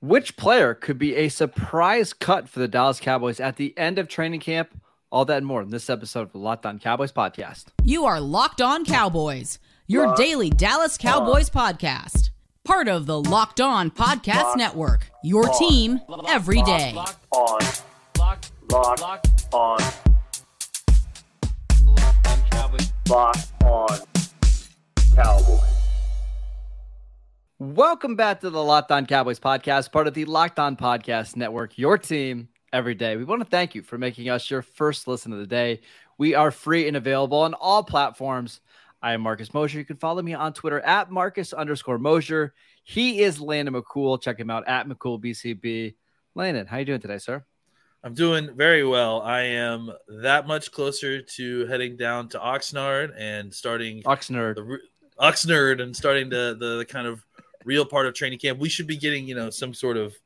Which player could be a surprise cut for the Dallas Cowboys at the end of training camp? All that and more in this episode of the Locked On Cowboys podcast. You are Locked On Cowboys, your Locked daily Dallas Cowboys on. podcast. Part of the Locked On Podcast Locked Network, your on. team every day. Locked on. Locked, Locked, Locked on. Locked on Cowboys. Locked on Cowboys. Welcome back to the Locked On Cowboys podcast, part of the Locked On Podcast Network, your team every day. We want to thank you for making us your first listen of the day. We are free and available on all platforms. I am Marcus Mosher. You can follow me on Twitter at Marcus underscore Mosher. He is Landon McCool. Check him out at McCoolBCB. Landon, how you doing today, sir? I'm doing very well. I am that much closer to heading down to Oxnard and starting Oxnard, the, Oxnard, and starting the, the the kind of real part of training camp. We should be getting, you know, some sort of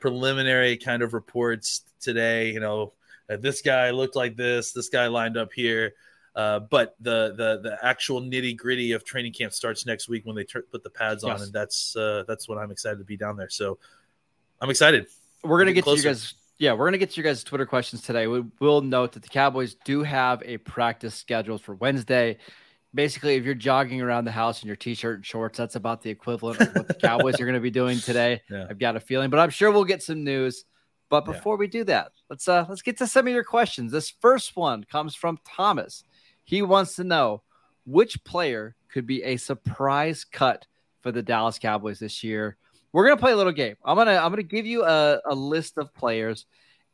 preliminary kind of reports today. You know, this guy looked like this, this guy lined up here. Uh, but the the the actual nitty gritty of training camp starts next week when they t- put the pads on, and that's uh, that's what I'm excited to be down there. So I'm excited. We're gonna get to you guys. Yeah, we're gonna get to your guys' Twitter questions today. We will note that the Cowboys do have a practice scheduled for Wednesday basically if you're jogging around the house in your t-shirt and shorts that's about the equivalent of what the cowboys are going to be doing today. Yeah. i've got a feeling but i'm sure we'll get some news. But before yeah. we do that let's uh let's get to some of your questions. This first one comes from thomas. He wants to know which player could be a surprise cut for the dallas cowboys this year. We're going to play a little game. I'm going to i'm going to give you a, a list of players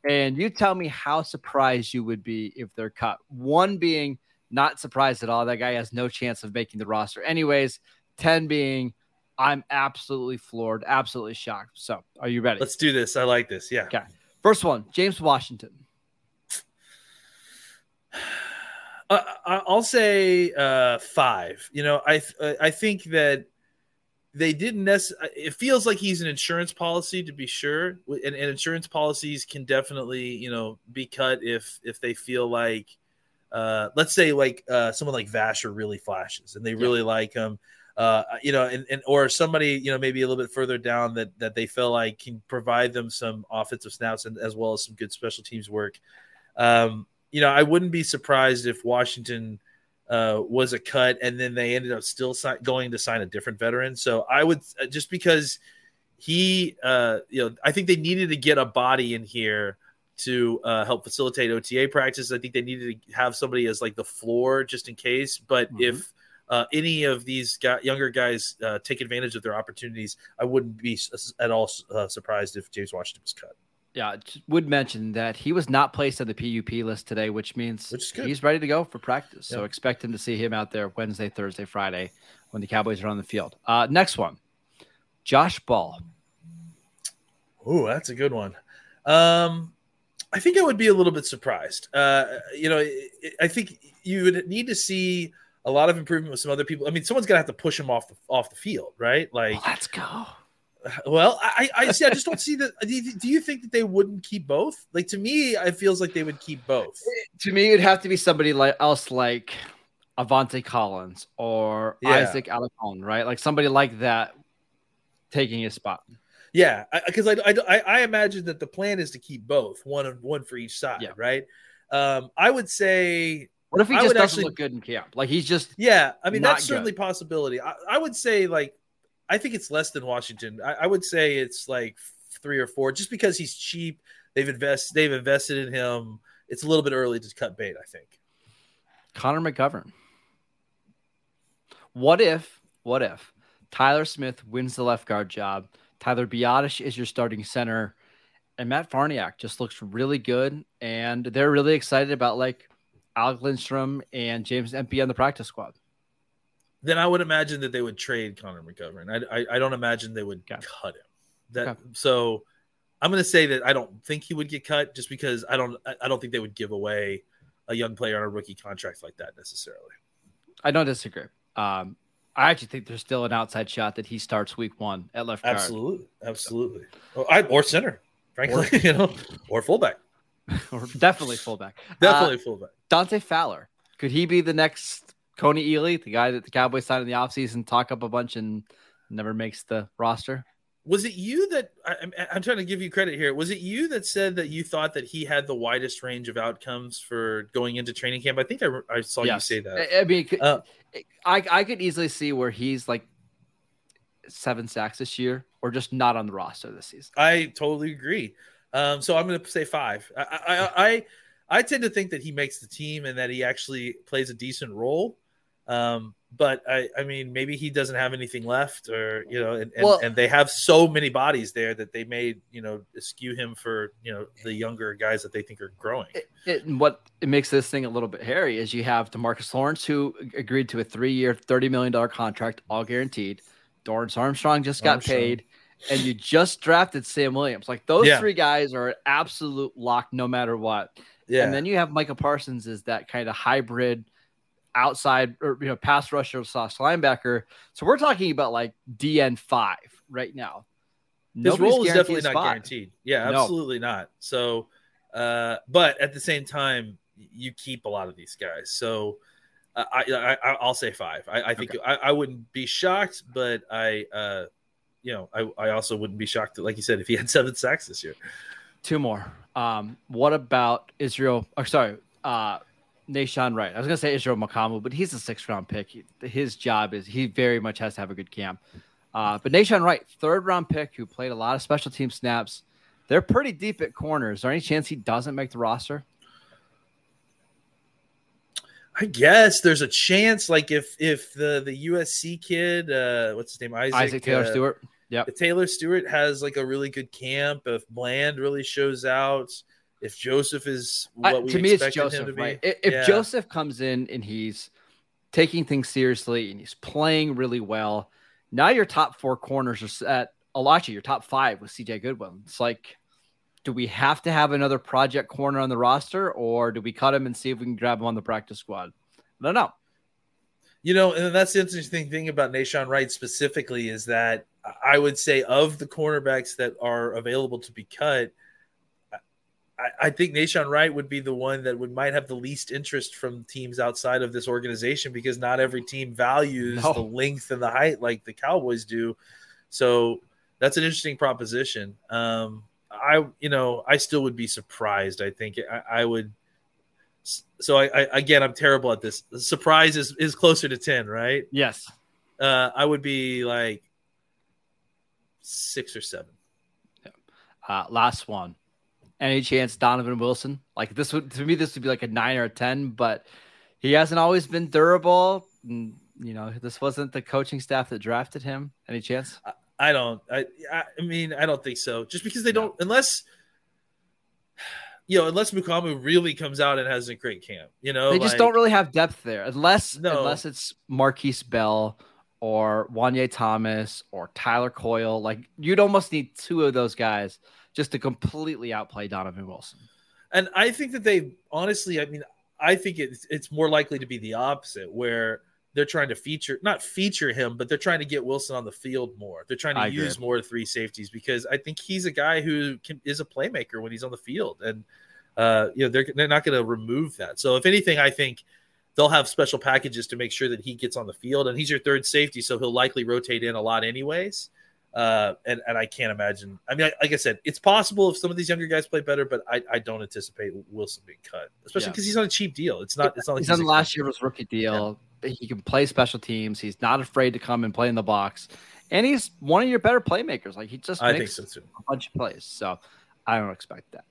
and you tell me how surprised you would be if they're cut. One being not surprised at all. That guy has no chance of making the roster. Anyways, 10 being I'm absolutely floored, absolutely shocked. So, are you ready? Let's do this. I like this. Yeah. Okay. First one, James Washington. Uh, I'll say uh, five. You know, I I think that they didn't necessarily. It feels like he's an insurance policy to be sure, and, and insurance policies can definitely you know be cut if if they feel like uh, let's say like uh, someone like Vasher really flashes and they really yeah. like him, uh, you know, and, and or somebody you know maybe a little bit further down that that they feel like can provide them some offensive snaps and as well as some good special teams work. Um, you know, I wouldn't be surprised if Washington uh, was a cut and then they ended up still si- going to sign a different veteran. So I would uh, just because he, uh, you know, I think they needed to get a body in here to uh, help facilitate OTA practice. I think they needed to have somebody as like the floor just in case. But mm-hmm. if uh, any of these guy, younger guys uh, take advantage of their opportunities, I wouldn't be at all uh, surprised if James Washington was cut. Yeah, would mention that he was not placed on the PUP list today, which means which he's ready to go for practice. Yeah. So expect him to see him out there Wednesday, Thursday, Friday when the Cowboys are on the field. Uh, next one, Josh Ball. Oh, that's a good one. Um, I think I would be a little bit surprised. Uh, you know, I think you would need to see a lot of improvement with some other people. I mean, someone's gonna have to push him off the off the field, right? Like, let's go. Well, I, I see. I just don't see that. Do you, think that they wouldn't keep both? Like to me, it feels like they would keep both. To me, it'd have to be somebody like else, like Aviante Collins or yeah. Isaac Alarcon, right? Like somebody like that taking his spot. Yeah, because I, I, I, I, imagine that the plan is to keep both, one one for each side, yeah. right? Um, I would say. What if he just doesn't actually, look good in camp? Like he's just yeah. I mean, that's certainly good. possibility. I, I, would say like, I think it's less than Washington. I, I would say it's like three or four, just because he's cheap. They've invest they've invested in him. It's a little bit early to cut bait. I think. Connor McGovern. What if? What if Tyler Smith wins the left guard job? Tyler Biadasz is your starting center. And Matt Farniok just looks really good. And they're really excited about like Alec Lindstrom and James Empey on the practice squad. Then I would imagine that they would trade Connor McGovern. I, I, I don't imagine they would okay. cut him. That okay. so I'm going to say that I don't think he would get cut just because I don't I don't think they would give away a young player on a rookie contract like that necessarily. I don't disagree. Um, I actually think there's still an outside shot that he starts week one at left guard. Absolutely, absolutely, or, I, or center, frankly, or, you know, or fullback, or definitely fullback. definitely uh, fullback. Dante Fowler could he be the next Kony Ealy, the guy that the Cowboys signed in the offseason, talk up a bunch and never makes the roster? Was it you that I, am trying to give you credit here? Was it you that said that you thought that he had the widest range of outcomes for going into training camp? I think I, I saw yes. you say that. I, I mean, uh, I I could easily see where he's like seven sacks this year, or just not on the roster this season. I totally agree. Um, so I'm going to say five. I, I I I tend to think that he makes the team and that he actually plays a decent role. Um, but I, I mean, maybe he doesn't have anything left, or you know, and, and, well, and, they have so many bodies there that they may, you know, skew him for you know the younger guys that they think are growing. It, it, what it makes this thing a little bit hairy is you have Demarcus Lawrence, who agreed to a three-year, thirty million dollar contract, all guaranteed. Dorance Armstrong just got Armstrong. paid, and you just drafted Sam Williams. Like those yeah. three guys are an absolute lock, no matter what. Yeah. And then you have Micah Parsons is that kind of hybrid outside or you know pass rusher slash linebacker. So we're talking about like DN five right now. His role is definitely not guaranteed. Yeah, absolutely no. not. So, uh, but at the same time, you keep a lot of these guys. So, uh, I, I will say five. I, I think okay. I, I wouldn't be shocked, but I, uh, you know, I, I also wouldn't be shocked, that like you said, if he had seven sacks this year. Two more. Um, what about Israel? Or sorry, uh, Nahshon Wright. I was gonna say Israel Mukuamu, but he's a sixth round pick. He, his job is he very much has to have a good camp. Uh, but Nahshon Wright, third round pick, who played a lot of special team snaps. They're pretty deep at corners. Is there any chance he doesn't make the roster? I guess there's a chance. Like if if the the USC kid, uh, what's his name, Isaac, Isaac Taylor uh, Stewart. Yeah, Taylor Stewart has like a really good camp. If Bland really shows out, if Joseph is what we to me, it's Joseph. Right? If yeah. Joseph comes in and he's taking things seriously and he's playing really well, now your top four corners are set. Alachi, your top five with CJ Goodwin. It's like, do we have to have another project corner on the roster, or do we cut him and see if we can grab him on the practice squad? I don't know. You know, and that's the interesting thing about Nahshon Wright specifically is that I would say of the cornerbacks that are available to be cut – I, I think Nahshon Wright would be the one that would might have the least interest from teams outside of this organization because not every team values no. the length and the height like the Cowboys do. So that's an interesting proposition. Um, I, you know, I still would be surprised. I think I, I would. So I, I, again, I'm terrible at this. The surprise is is closer to ten, right? Yes. Uh, I would be like six or seven. Yeah. Uh, last one any chance Donovan Wilson? Like this would to me, this would be like a nine or a ten, but he hasn't always been durable. And, you know, this wasn't the coaching staff that drafted him. Any chance? I, don't. I I mean, I don't think so. Just because they no. don't, unless you know, unless Mukuamu really comes out and has a great camp, you know, they just like, don't really have depth there, unless no. unless it's Markquese Bell or Juanyeh Thomas or Tyler Coyle. Like you'd almost need two of those guys just to completely outplay Donovan Wilson. And I think that they honestly, I mean, I think it's it's more likely to be the opposite, where they're trying to feature not feature him, but they're trying to get Wilson on the field more. They're trying to I use agree. more three safeties because I think he's a guy who can, is a playmaker when he's on the field, and uh, you know they're they're not going to remove that. So if anything, I think they'll have special packages to make sure that he gets on the field, and he's your third safety, so he'll likely rotate in a lot anyways. Uh, and and I can't imagine. I mean, like I said, it's possible if some of these younger guys play better, but I, I don't anticipate Wilson being cut, especially because yeah. he's on a cheap deal. It's not. It's not like he's, he's on last year year's rookie deal. Yeah. He can play special teams. He's not afraid to come and play in the box, and he's one of your better playmakers. Like he just I makes so a bunch of plays. So I don't expect that.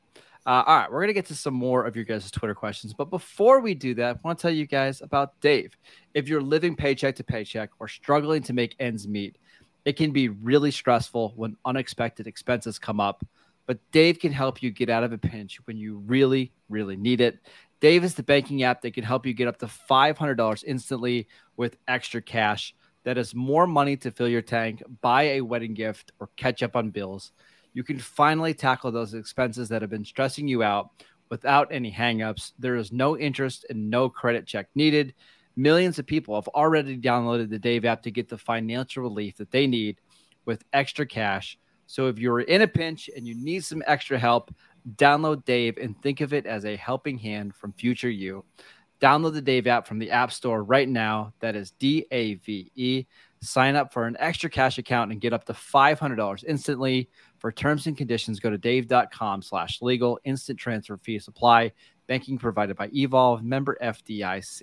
Uh, all right, we're gonna get to some more of your guys' Twitter questions, but before we do that, I want to tell you guys about Dave. If you're living paycheck to paycheck or struggling to make ends meet it can be really stressful when unexpected expenses come up, but Dave can help you get out of a pinch when you really, really need it. Dave is the banking app that can help you get up to $500 instantly with extra cash. That is more money to fill your tank, buy a wedding gift, or catch up on bills. you can finally tackle those expenses that have been stressing you out without any hangups. There is no interest and no credit check needed. Millions of people have already downloaded the Dave app to get the financial relief that they need with extra cash. So if you're in a pinch and you need some extra help, download Dave and think of it as a helping hand from future you. Download the Dave app from the App Store right now. That is D A V E. Sign up for an extra cash account and get up to $500 instantly. For terms and conditions, go to dave.com slash legal. Instant transfer fees apply. Banking provided by Evolve, member FDIC.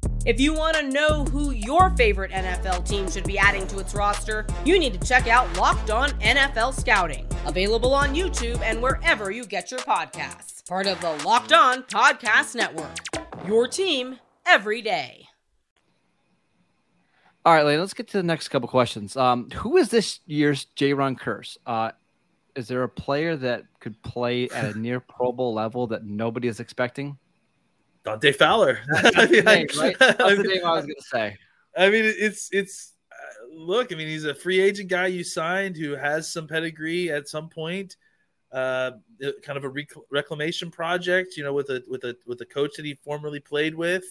If you want to know who your favorite NFL team should be adding to its roster, you need to check out Locked On NFL Scouting, available on YouTube and wherever you get your podcasts. Part of the Locked On Podcast Network. Your team every day. All right, Lane, let's get to the next couple questions. Um, who is this year's Jayron Kearse? Uh, is there a player that could play at a near Pro Bowl level that nobody is expecting? Dante Fowler. I mean, name, right? That's the name I was going to say. I mean, it's it's uh, look. I mean, he's a free agent guy you signed who has some pedigree at some point. Uh, kind of a rec- reclamation project, you know, with a with a with a coach that he formerly played with,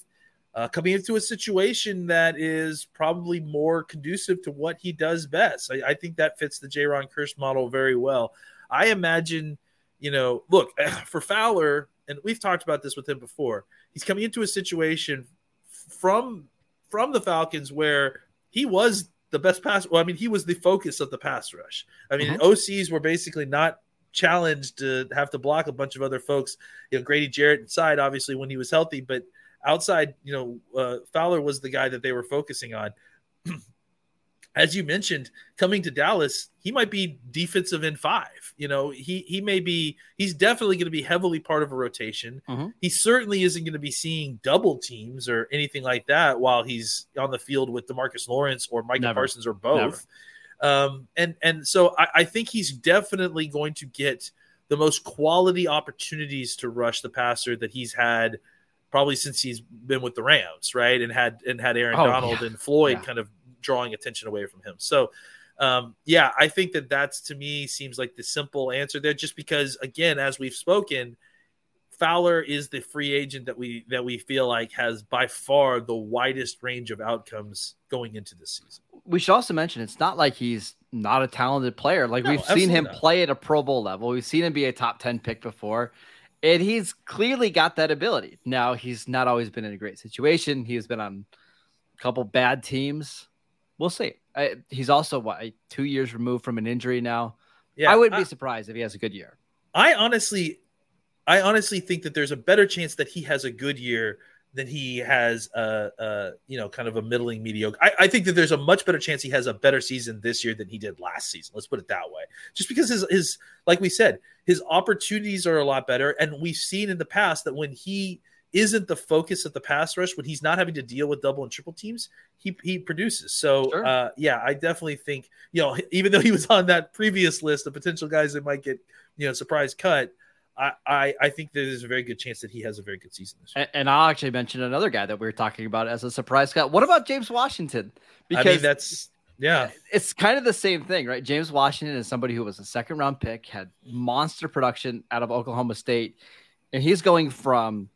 uh, coming into a situation that is probably more conducive to what he does best. I, I think that fits the Jayron Kearse model very well. I imagine, you know, look for Fowler, and we've talked about this with him before he's coming into a situation from from the Falcons where he was the best pass. Well, I mean, he was the focus of the pass rush. I mean, mm-hmm. OCs were basically not challenged to have to block a bunch of other folks. You know, Grady Jarrett inside, obviously, when he was healthy, but outside, you know, uh, Fowler was the guy that they were focusing on. as you mentioned, coming to Dallas, he might be defensive in five. You know, he he may be he's definitely going to be heavily part of a rotation. Mm-hmm. He certainly isn't going to be seeing double teams or anything like that while he's on the field with Demarcus Lawrence or Micah Never. Parsons or both. Um, and and so I, I think he's definitely going to get the most quality opportunities to rush the passer that he's had probably since he's been with the Rams, right? And had and had Aaron oh, Donald yeah. and Floyd yeah. kind of drawing attention away from him. So, um, yeah, I think that that's to me seems like the simple answer there. Just because, again, as we've spoken, Fowler is the free agent that we that we feel like has by far the widest range of outcomes going into this season. We should also mention it's not like he's not a talented player. Like no, we've seen him not. play at a Pro Bowl level. We've seen him be a top 10 pick before. And he's clearly got that ability. Now he's not always been in a great situation. He's been on a couple bad teams we'll see. I, he's also what two years removed from an injury now. Yeah, I wouldn't be surprised if he has a good year. I honestly, I honestly think that there's a better chance that he has a good year than he has a, a you know kind of a middling mediocre. I, I, think that there's a much better chance he has a better season this year than he did last season. Let's put it that way. Just because his his like we said, his opportunities are a lot better, and we've seen in the past that when he isn't the focus of the pass rush when he's not having to deal with double and triple teams he he produces so sure. uh, yeah i definitely think you know even though he was on that previous list of potential guys that might get you know surprise cut I, I, I think there's a very good chance that he has a very good season this year. And, and I'll actually mention another guy that we are talking about as a surprise cut. What about James Washington? Because I mean, that's yeah, it's kind of the same thing, right? James Washington is somebody who was a second round pick, had monster production out of Oklahoma State, and he's going from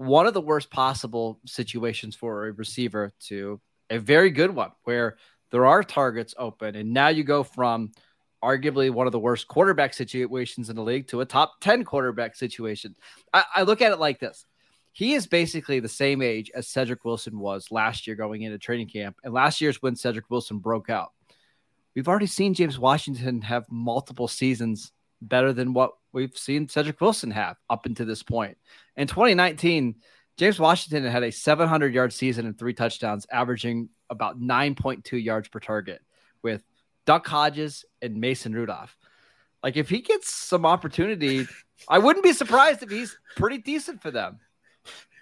one of the worst possible situations for a receiver to a very good one where there are targets open. And now you go from arguably one of the worst quarterback situations in the league to a top 10 quarterback situation. I, I look at it like this. He is basically the same age as Cedrick Wilson was last year going into training camp. And last year's when Cedrick Wilson broke out. We've already seen James Washington have multiple seasons better than what we've seen Cedrick Wilson have up until this point. In 2019, James Washington had a 700 yard season and three touchdowns, averaging about 9.2 yards per target with Duck Hodges and Mason Rudolph. Like, if he gets some opportunity, I wouldn't be surprised if he's pretty decent for them.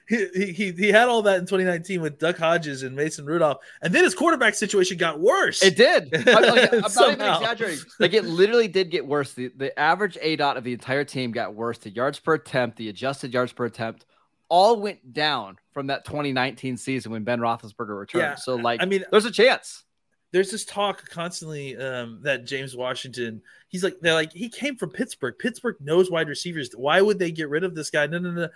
He, he he had all that in 2019 with Duck Hodges and Mason Rudolph, and then his quarterback situation got worse. It did. I'm, like, I'm not even exaggerating. Like it literally did get worse. The the average A dot of the entire team got worse. The yards per attempt, the adjusted yards per attempt, all went down from that 2019 season when Ben Roethlisberger returned. Yeah, so like, I mean, there's a chance. there's this talk constantly um, that James Washington, he's like, they're like, he came from Pittsburgh. Pittsburgh knows wide receivers. Why would they get rid of this guy? No, no, no.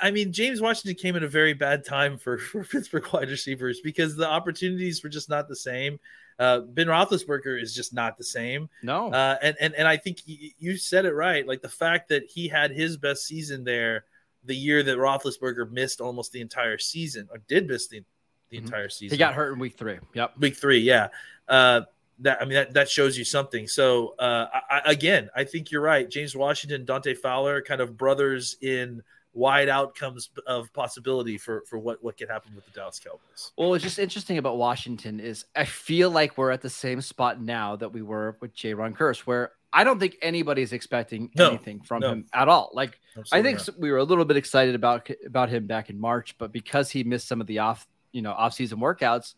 I mean, James Washington came at a very bad time for, for Pittsburgh wide receivers because the opportunities were just not the same. Uh, ben Roethlisberger is just not the same. No, Uh, and, and, and I think you said it right. Like the fact that he had his best season there the year that Roethlisberger missed almost the entire season or did miss the, the Mhm. entire season. he got hurt in week three. Yep. Week three, yeah. Uh, that I mean that, that shows you something. So uh, I- again, I think you're right. James Washington, Dante Fowler, kind of brothers in wide outcomes of possibility for for what what could happen with the Dallas Cowboys. Well, what's just interesting about Washington is I feel like we're at the same spot now that we were with Jayron Kearse, where I don't think anybody's expecting No, anything from no. him at all. Like I think not. we were a little bit excited about about him back in March, but because he missed some of the off, you know, off-season workouts,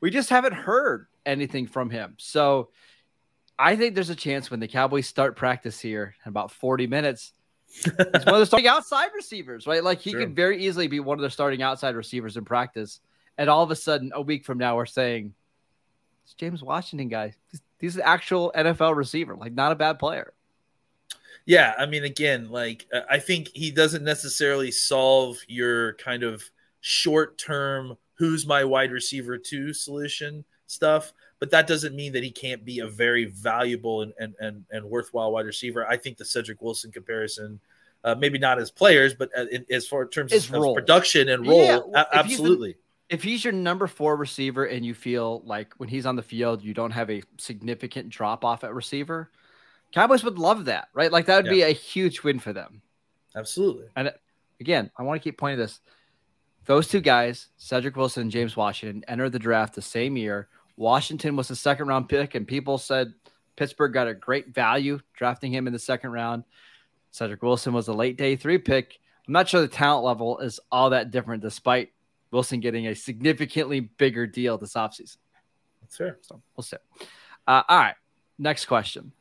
we just haven't heard anything from him. So I think there's a chance when the Cowboys start practice here in about 40 minutes, he's one of the starting outside receivers, right? Like he Sure. could very easily be one of the starting outside receivers in practice. And all of a sudden, a week from now, we're saying it's James Washington guy. He's, an actual NFL receiver, like not a bad player. Yeah, I mean, again, like uh, I think he doesn't necessarily solve your kind of short term "who's my wide receiver to" solution stuff, but that doesn't mean that he can't be a very valuable and and and, and worthwhile wide receiver. I think the Cedrick Wilson comparison. Uh, maybe not as players, but uh, in, as far in terms His of, role. production and role, Yeah, a- well, absolutely. if he's your number four receiver and you feel like when he's on the field you don't have a significant drop off at receiver, Cowboys would love that, right? Like that would be a huge win for them. absolutely. And again, I want to keep pointing this. Those two guys, Cedrick Wilson and James Washington, entered the draft the same year. Washington was a second round pick, and people said Pittsburgh got a great value drafting him in the second round. Cedrick Wilson was a late day three pick. I'm not sure the talent level is all that different, despite Wilson getting a significantly bigger deal this offseason. That's fair. So we'll see. Uh, all right. Next question.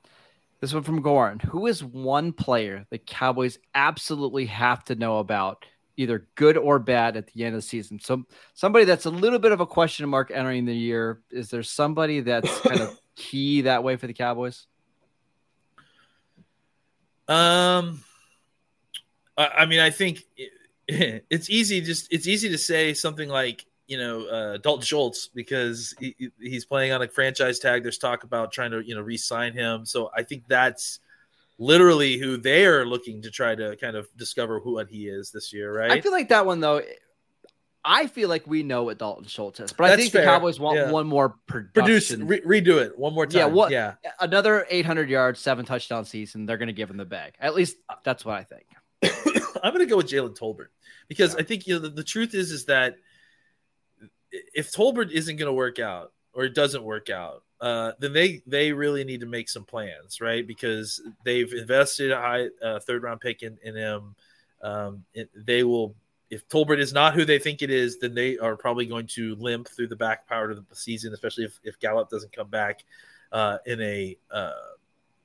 This one from Goran. Who is one player the Cowboys absolutely have to know about, either good or bad, at the end of the season? So somebody that's a little bit of a question mark entering the year. Is there somebody that's kind of key that way for the Cowboys? Um, I, I mean, I think it, it's easy. Just it's easy to say something like you know uh, Dalton Schultz because he, he- he's playing on a franchise tag. There's talk about trying to you know re-sign him. So I think that's literally who they are looking to try to kind of discover who what he is this year, right? I feel like that one though. I feel like we know what Dalton Schultz is, but I think fair. the Cowboys want Yeah. one more Produce, production. re- redo it one more time. Yeah, what- Yeah, another 800 yards, seven touchdown season. They're going to give him the bag. At least that's what I think. I'm going to go with Jalen Tolbert because I think you know the, the truth is is that if Tolbert isn't going to work out or it doesn't work out, uh, then they they really need to make some plans, right? Because they've invested a high uh, third round pick in, in him. Um, it, they will if Tolbert is not who they think it is, then they are probably going to limp through the back part of the season, especially if, if Gallup doesn't come back uh, in a uh,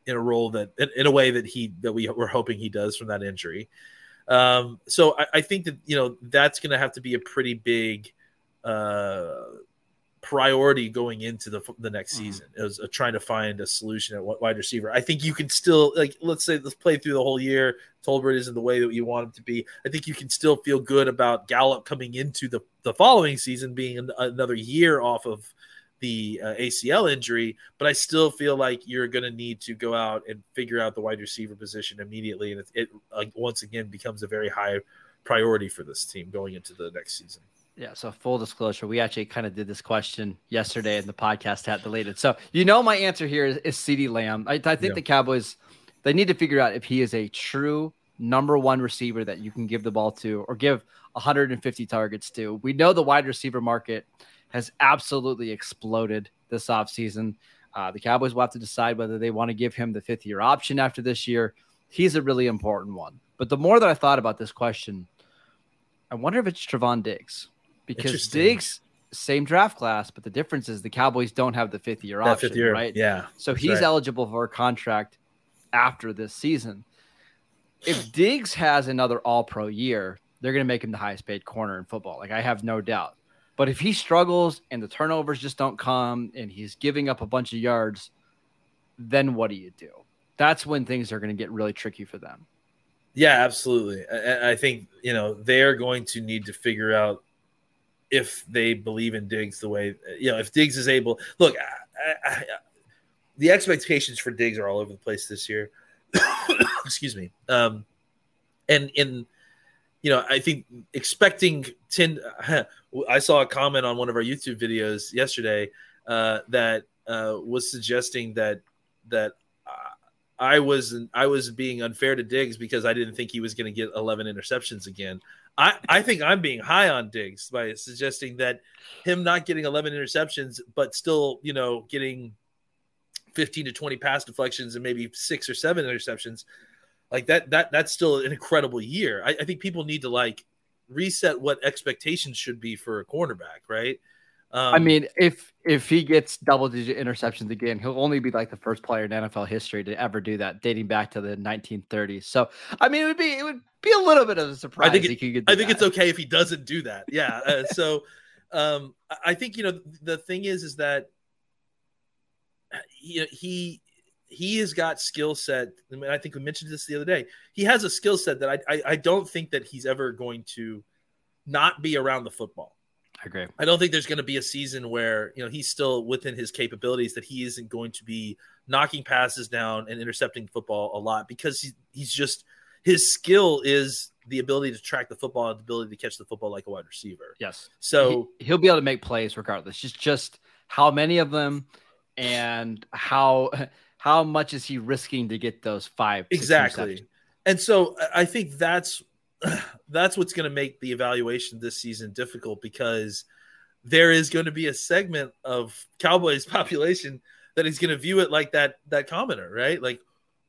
in a role that in, in a way that he that we were hoping he does from that injury. Um, so I, I think that you know that's going to have to be a pretty big uh, priority going into the the next Mhm. season is uh, trying to find a solution at wide receiver. I think you can still like let's say let's play through the whole year. Tolbert isn't the way that you want him to be. I think you can still feel good about Gallup coming into the the following season being an, another year off of the uh, ACL injury, but I still feel like you're going to need to go out and figure out the wide receiver position immediately, and it, it uh, once again becomes a very high priority for this team going into the next season. Yeah. So full disclosure, we actually kind of did this question yesterday, and the podcast had deleted. So you know, my answer here is, is Ceedee Lamb. I, I think Yeah. the Cowboys they need to figure out if he is a true number one receiver that you can give the ball to or give 150 targets to. We know the wide receiver market has absolutely exploded this offseason. Uh, the Cowboys will have to decide whether they want to give him the fifth year option after this year. He's a really important one. But the more that I thought about this question, I wonder if it's Trevon Diggs because Diggs same draft class, but the difference is the Cowboys don't have the fifth year That option, fifth year, right? Yeah. So he's right. eligible for a contract after this season. If Diggs has another all pro year, they're going to make him the highest paid corner in football. Like, I have no doubt. But if he struggles and the turnovers just don't come and he's giving up a bunch of yards, then what do you do? That's when things are going to get really tricky for them. Yeah, absolutely. I, I think you know they're going to need to figure out if they believe in Diggs the way you know if Diggs is able. Look, I, I, the expectations for Diggs are all over the place this year. Excuse me. Um, and in you know, I think expecting ten. I saw a comment on one of our YouTube videos yesterday uh, that uh, was suggesting that that I was I was being unfair to Diggs because I didn't think he was going to get 11 interceptions again. I, I think I'm being high on Diggs by suggesting that him not getting 11 interceptions, but still, you know, getting 15 to 20 pass deflections and maybe six or seven interceptions, like that that that's still an incredible year. I, I think people need to like reset what expectations should be for a cornerback, right? Um, I mean, if if he gets double digit interceptions again, he'll only be like the first player in NFL history to ever do that, dating back to the 1930s. So, I mean, it would be it would be a little bit of a surprise. I think it- I think that. it's okay if he doesn't do that. Yeah. Uh, so, um, I- I think you know the thing is is that you know, he he has got skill set. I mean, I think we mentioned this the other day. He has a skill set that I, I I don't think that he's ever going to not be around the football. I agree. I don't think there's going to be a season where you know he's still within his capabilities that he isn't going to be knocking passes down and intercepting football a lot because he, he's just his skill is the ability to track the football and the ability to catch the football like a wide receiver. Yes. So he, will be able to make plays regardless. Just just how many of them and how how much is he risking to get those five exactly, and so I- I think that's that's what's going to make the evaluation this season difficult because there is going to be a segment of Cowboys population that is going to view it like that that commenter, right? Like,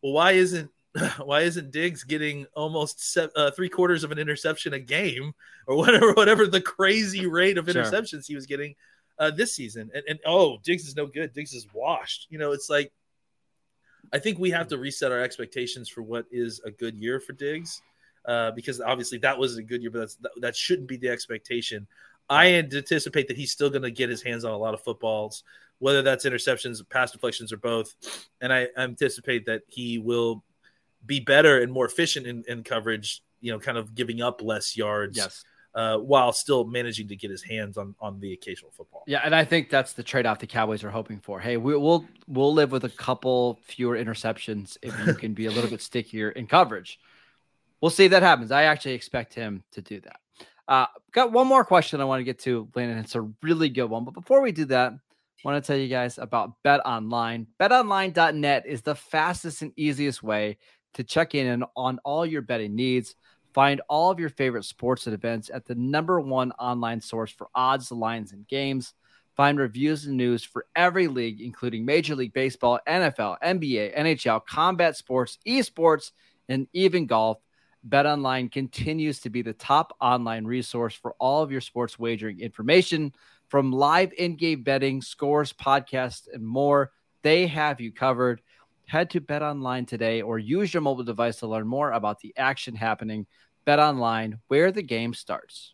well, why isn't why isn't Diggs getting almost se- uh, three quarters of an interception a game or whatever whatever the crazy rate of Sure. interceptions he was getting uh, this season? And, and oh, Diggs is no good. Diggs is washed. You know, it's like I think we have to reset our expectations for what is a good year for Diggs. Uh, because obviously that was a good year, but that's, that, that shouldn't be the expectation. I anticipate that he's still going to get his hands on a lot of footballs, whether that's interceptions, pass deflections, or both. And I anticipate that he will be better and more efficient in, in coverage, you know, kind of giving up less yards Yes. uh, while still managing to get his hands on, on the occasional football. Yeah, and I think that's the trade-off the Cowboys are hoping for. Hey, we, we'll we'll live with a couple fewer interceptions if you can be a little bit stickier in coverage. We'll see if that happens. I actually expect him to do that. Uh, got one more question I want to get to, Landon. It's a really good one, but before we do that, I want to tell you guys about Bet Online. BetOnline.net is the fastest and easiest way to check in on- all your betting needs. Find all of your favorite sports and events at the number one online source for odds, lines, and games. Find reviews and news for every league, including Major League Baseball, NFL, NBA, NHL, combat sports, esports, and even golf. BetOnline continues to be the top online resource for all of your sports wagering information from live in-game betting, scores, podcasts, and more. They have you covered. Head to BetOnline today or use your mobile device to learn more about the action happening. BetOnline, where the game starts.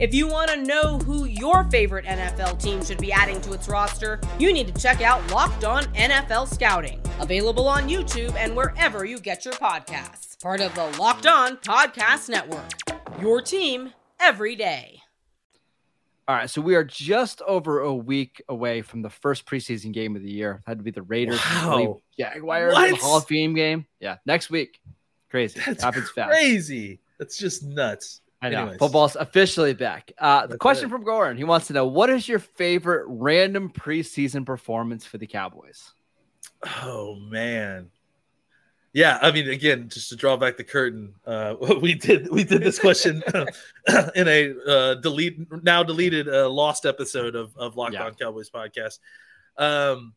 If you want to know who your favorite NFL team should be adding to its roster, you need to check out Locked On NFL Scouting, available on YouTube and wherever you get your podcasts. Part of the Locked On Podcast Network. Your team every day. All right, so we are just over a week away from the first preseason game of the year. Had to be the Raiders, I Wow. believe, Jaguars, What? the Hall of Fame game. Yeah, next week. Crazy, That's happens fast. crazy. That's just nuts. I know. Anyways. Football's officially back. Uh, the question it. from Goran. He wants to know what is your favorite random preseason performance for the Cowboys? Oh man. Yeah, I mean, again, just to draw back the curtain, uh, we did we did this question in a uh, delete now deleted uh, lost episode of of Locked Yeah. On Cowboys podcast. Um,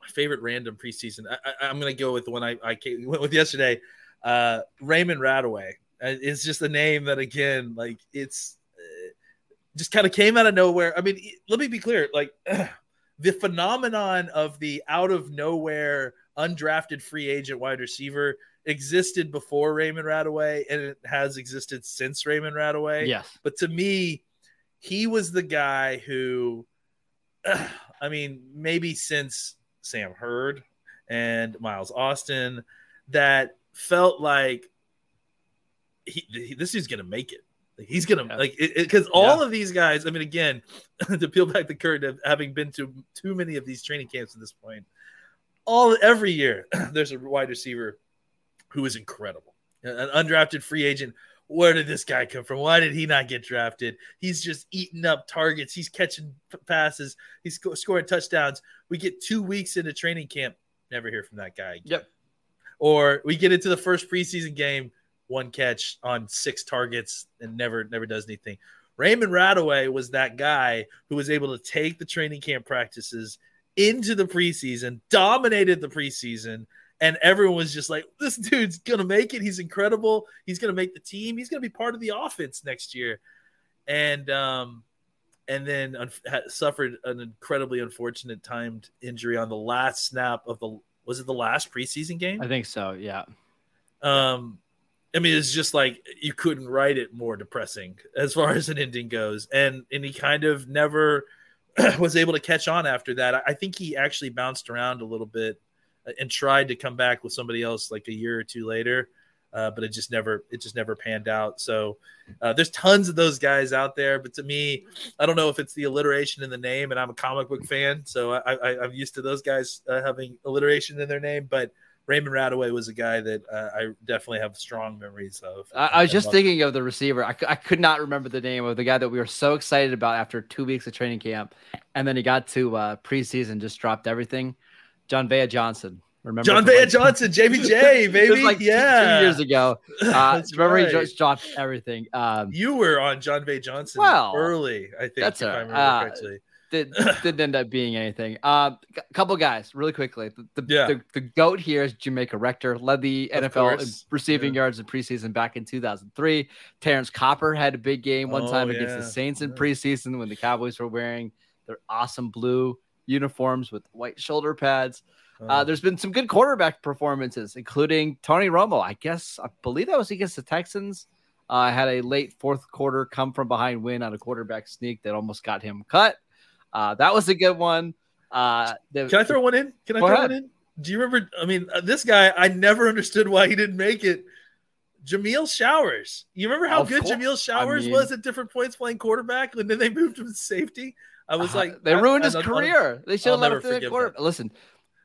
my favorite random preseason. I, I'm going to go with the one I, I came, went with yesterday. Uh, Raymond Radway. Uh, It's just a name that again, like it's uh, just kind of came out of nowhere. I mean, let me be clear, like the phenomenon of the out of nowhere undrafted free agent wide receiver existed before Raymond Radway and it has existed since Raymond Radway. Yes. But to me, he was the guy who, I mean, maybe since Sam Hurd and Miles Austin, that felt like he, he this is gonna make it. Like, he's gonna Yeah. like it because all of these guys. I mean, again, to peel back the curtain of having been to too many of these training camps at this point, all every year there's a wide receiver who is incredible, an undrafted free agent where did this guy come from? Why did he not get drafted? He's just eating up targets. He's catching passes. He's sco- scoring touchdowns. We get two weeks into training camp, never hear from that guy. Again. Yep. Or we get into the first preseason game, one catch on six targets, and never never does anything. Raymond Radway was that guy who was able to take the training camp practices into the preseason, dominated the preseason, and everyone was just like, "This dude's gonna make it. He's incredible. He's gonna make the team. He's gonna be part of the offense next year." And um, and then un- had suffered an incredibly unfortunate timed injury on the last snap of the was it the last preseason game? I think so. Yeah. Um, I mean, it's just like you couldn't write it more depressing as far as an ending goes, and and he kind of never was able to catch on after that. I- think he actually bounced around a little bit uh, and tried to come back with somebody else like a year or two later, uh, but it just never it just never panned out. So uh, there's tons of those guys out there, but to me, I don't know if it's the alliteration in the name, and I'm a comic book fan, so I, I'm used to those guys uh, having alliteration in their name, but. Raymond Radway was a guy that uh, I definitely have strong memories of. I, I was just thinking of the receiver. I, I could not remember the name of the guy that we were so excited about after two weeks of training camp, and then he got to uh, preseason, just dropped everything. Jon'Vea Johnson. Remember Jon'Vea like- Johnson, JBJ, baby. like two- yeah. two, years ago. Uh, remember he just dropped everything. Um, You were on Jon'Vea Johnson Well, early, I think, that's if I remember Uh, correctly. Did, didn't end up being anything. Uh, a couple guys, really quickly. The the, Yeah. the, the goat here is Jamaica Rector, led the Of NFL in receiving Yeah. yards in preseason back in 2003. Terrance Copper had a big game one Oh, time against the. Saints in preseason when the Cowboys were wearing their awesome blue uniforms with white shoulder pads. Oh. Uh, there's been some good quarterback performances, including Tony Romo. I guess I believe that was against the Texans. Uh, had a late fourth quarter come from behind win on a quarterback sneak that almost got him cut. Uh, that was a good one. Uh, the- Can I throw one in? Can I throw ahead. one in? Do you remember? I mean, uh, this guy, I never understood why he didn't make it. Jameill Showers. You remember how Of good course. Jameill Showers mean- was at different points playing quarterback, and then they moved him to safety? I was Uh, like, they I- ruined I his I career. They should have let him forgive that. Listen,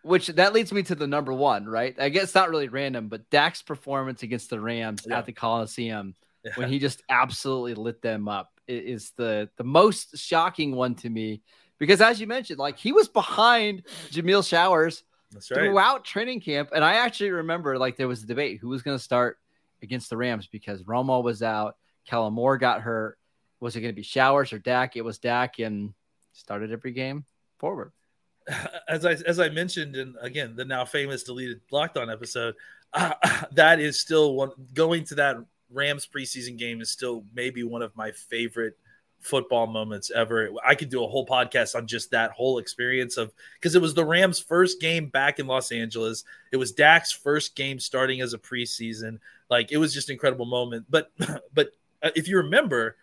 which that leads me to the number one, right? I guess not really random, but Dak's performance against the Rams Yeah. at the Coliseum Yeah. when he just absolutely lit them up is the the most shocking one to me because as you mentioned, like he was behind Jameill Showers right. throughout training camp, and I actually remember like there was a debate who was going to start against the Rams because Romo was out, Kellen Moore got hurt. Was it going to be Showers or Dak? It was Dak, and started every game forward. as I as I mentioned in again the now famous deleted locked on episode, uh, that is still one going to that Rams preseason game is still maybe one of my favorite football moments ever. I could do a whole podcast on just that whole experience of because it was the Rams' first game back in Los Angeles. It was Dak's first game starting as a preseason. Like it was just an incredible moment. But but uh, if you remember,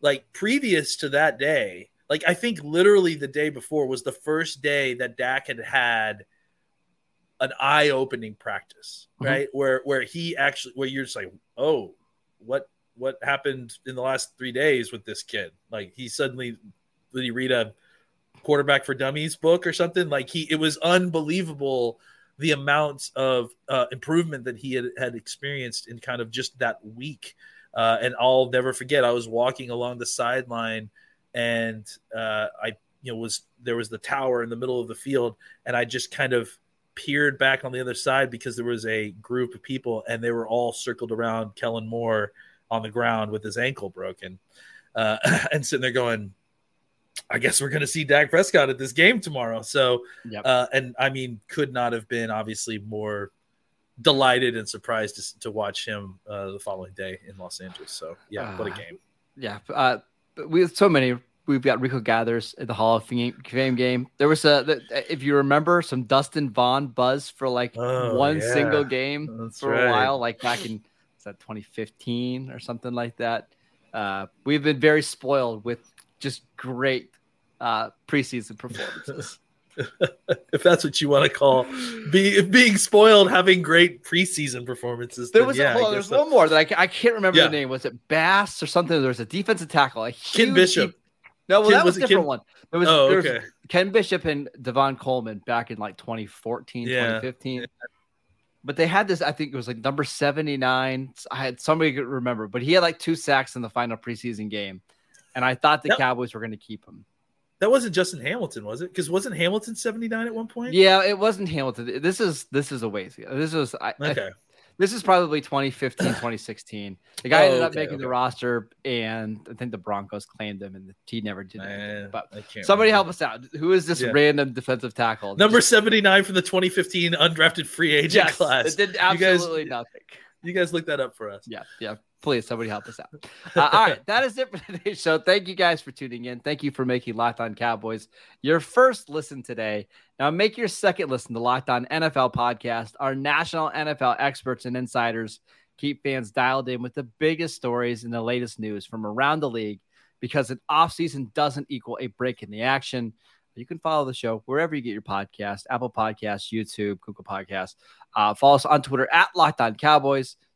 like previous to that day, like I think literally the day before was the first day that Dak had had an eye-opening practice, Mhm. right? Where where he actually where you're just like, oh, what what happened in the last three days with this kid? Like he suddenly did he read a quarterback for dummies book or something? Like he it was unbelievable the amount of uh, improvement that he had, had experienced in kind of just that week. Uh, and I'll never forget, I was walking along the sideline and uh, I you know was there was the tower in the middle of the field, and I just kind of peered back on the other side because there was a group of people and they were all circled around Kellen Moore on the ground with his ankle broken, uh, and sitting there going, I guess we're going to see Dak Prescott at this game tomorrow. So, yep. uh, and I mean, could not have been obviously more delighted and surprised to, to watch him uh, the following day in Los Angeles. So, yeah, what a game. Yeah. Uh, we have so many. We've got Rico Gathers at the Hall of Fame game. There was a, if you remember, some Dustin Vaughan buzz for like oh, one yeah. single game That's for right. a while, like back in that 2015 or something like that. Uh, we've been very spoiled with just great uh, preseason performances. if that's what you want to call be, being spoiled, having great preseason performances. There was yeah, a, well, there's so. one more that I, I can't remember yeah. the name. Was it Bass or something? There was a defensive tackle. A Ken Bishop. Deep, no, well, Ken, that was, was a different Ken? one. There was, oh, okay. Was Ken Bishop and Davon Coleman back in like 2014, yeah. 2015. But they had this, I think it was like number 79. I had somebody could remember, but he had like two sacks in the final preseason game and I thought the Cowboys were going to keep him. That wasn't Justin Hamilton, was it? Because wasn't Hamilton seventy nine at one point? Yeah, it wasn't Hamilton. This is this is a ways ago. This was I, okay. I, this is probably 2015, 2016. The guy oh, ended up okay, making okay. the roster, and I think the Broncos claimed him, and the team never did it. But somebody remember. help us out. Who is this yeah. random defensive tackle? Number 79 from the 2015 undrafted free agent yes, class. It did absolutely guys, nothing. You guys look that up for us. Yeah, yeah please somebody help us out. Uh, all right, that is it for today's show. Thank you guys for tuning in. Thank you for making Locked On Cowboys your first listen today. Now make your second listen to Locked On NFL podcast. Our national NFL experts and insiders keep fans dialed in with the biggest stories and the latest news from around the league because an offseason doesn't equal a break in the action. You can follow the show wherever you get your podcast, Apple Podcasts, YouTube, Google Podcasts. Uh, follow us on Twitter at Locked On Cowboys.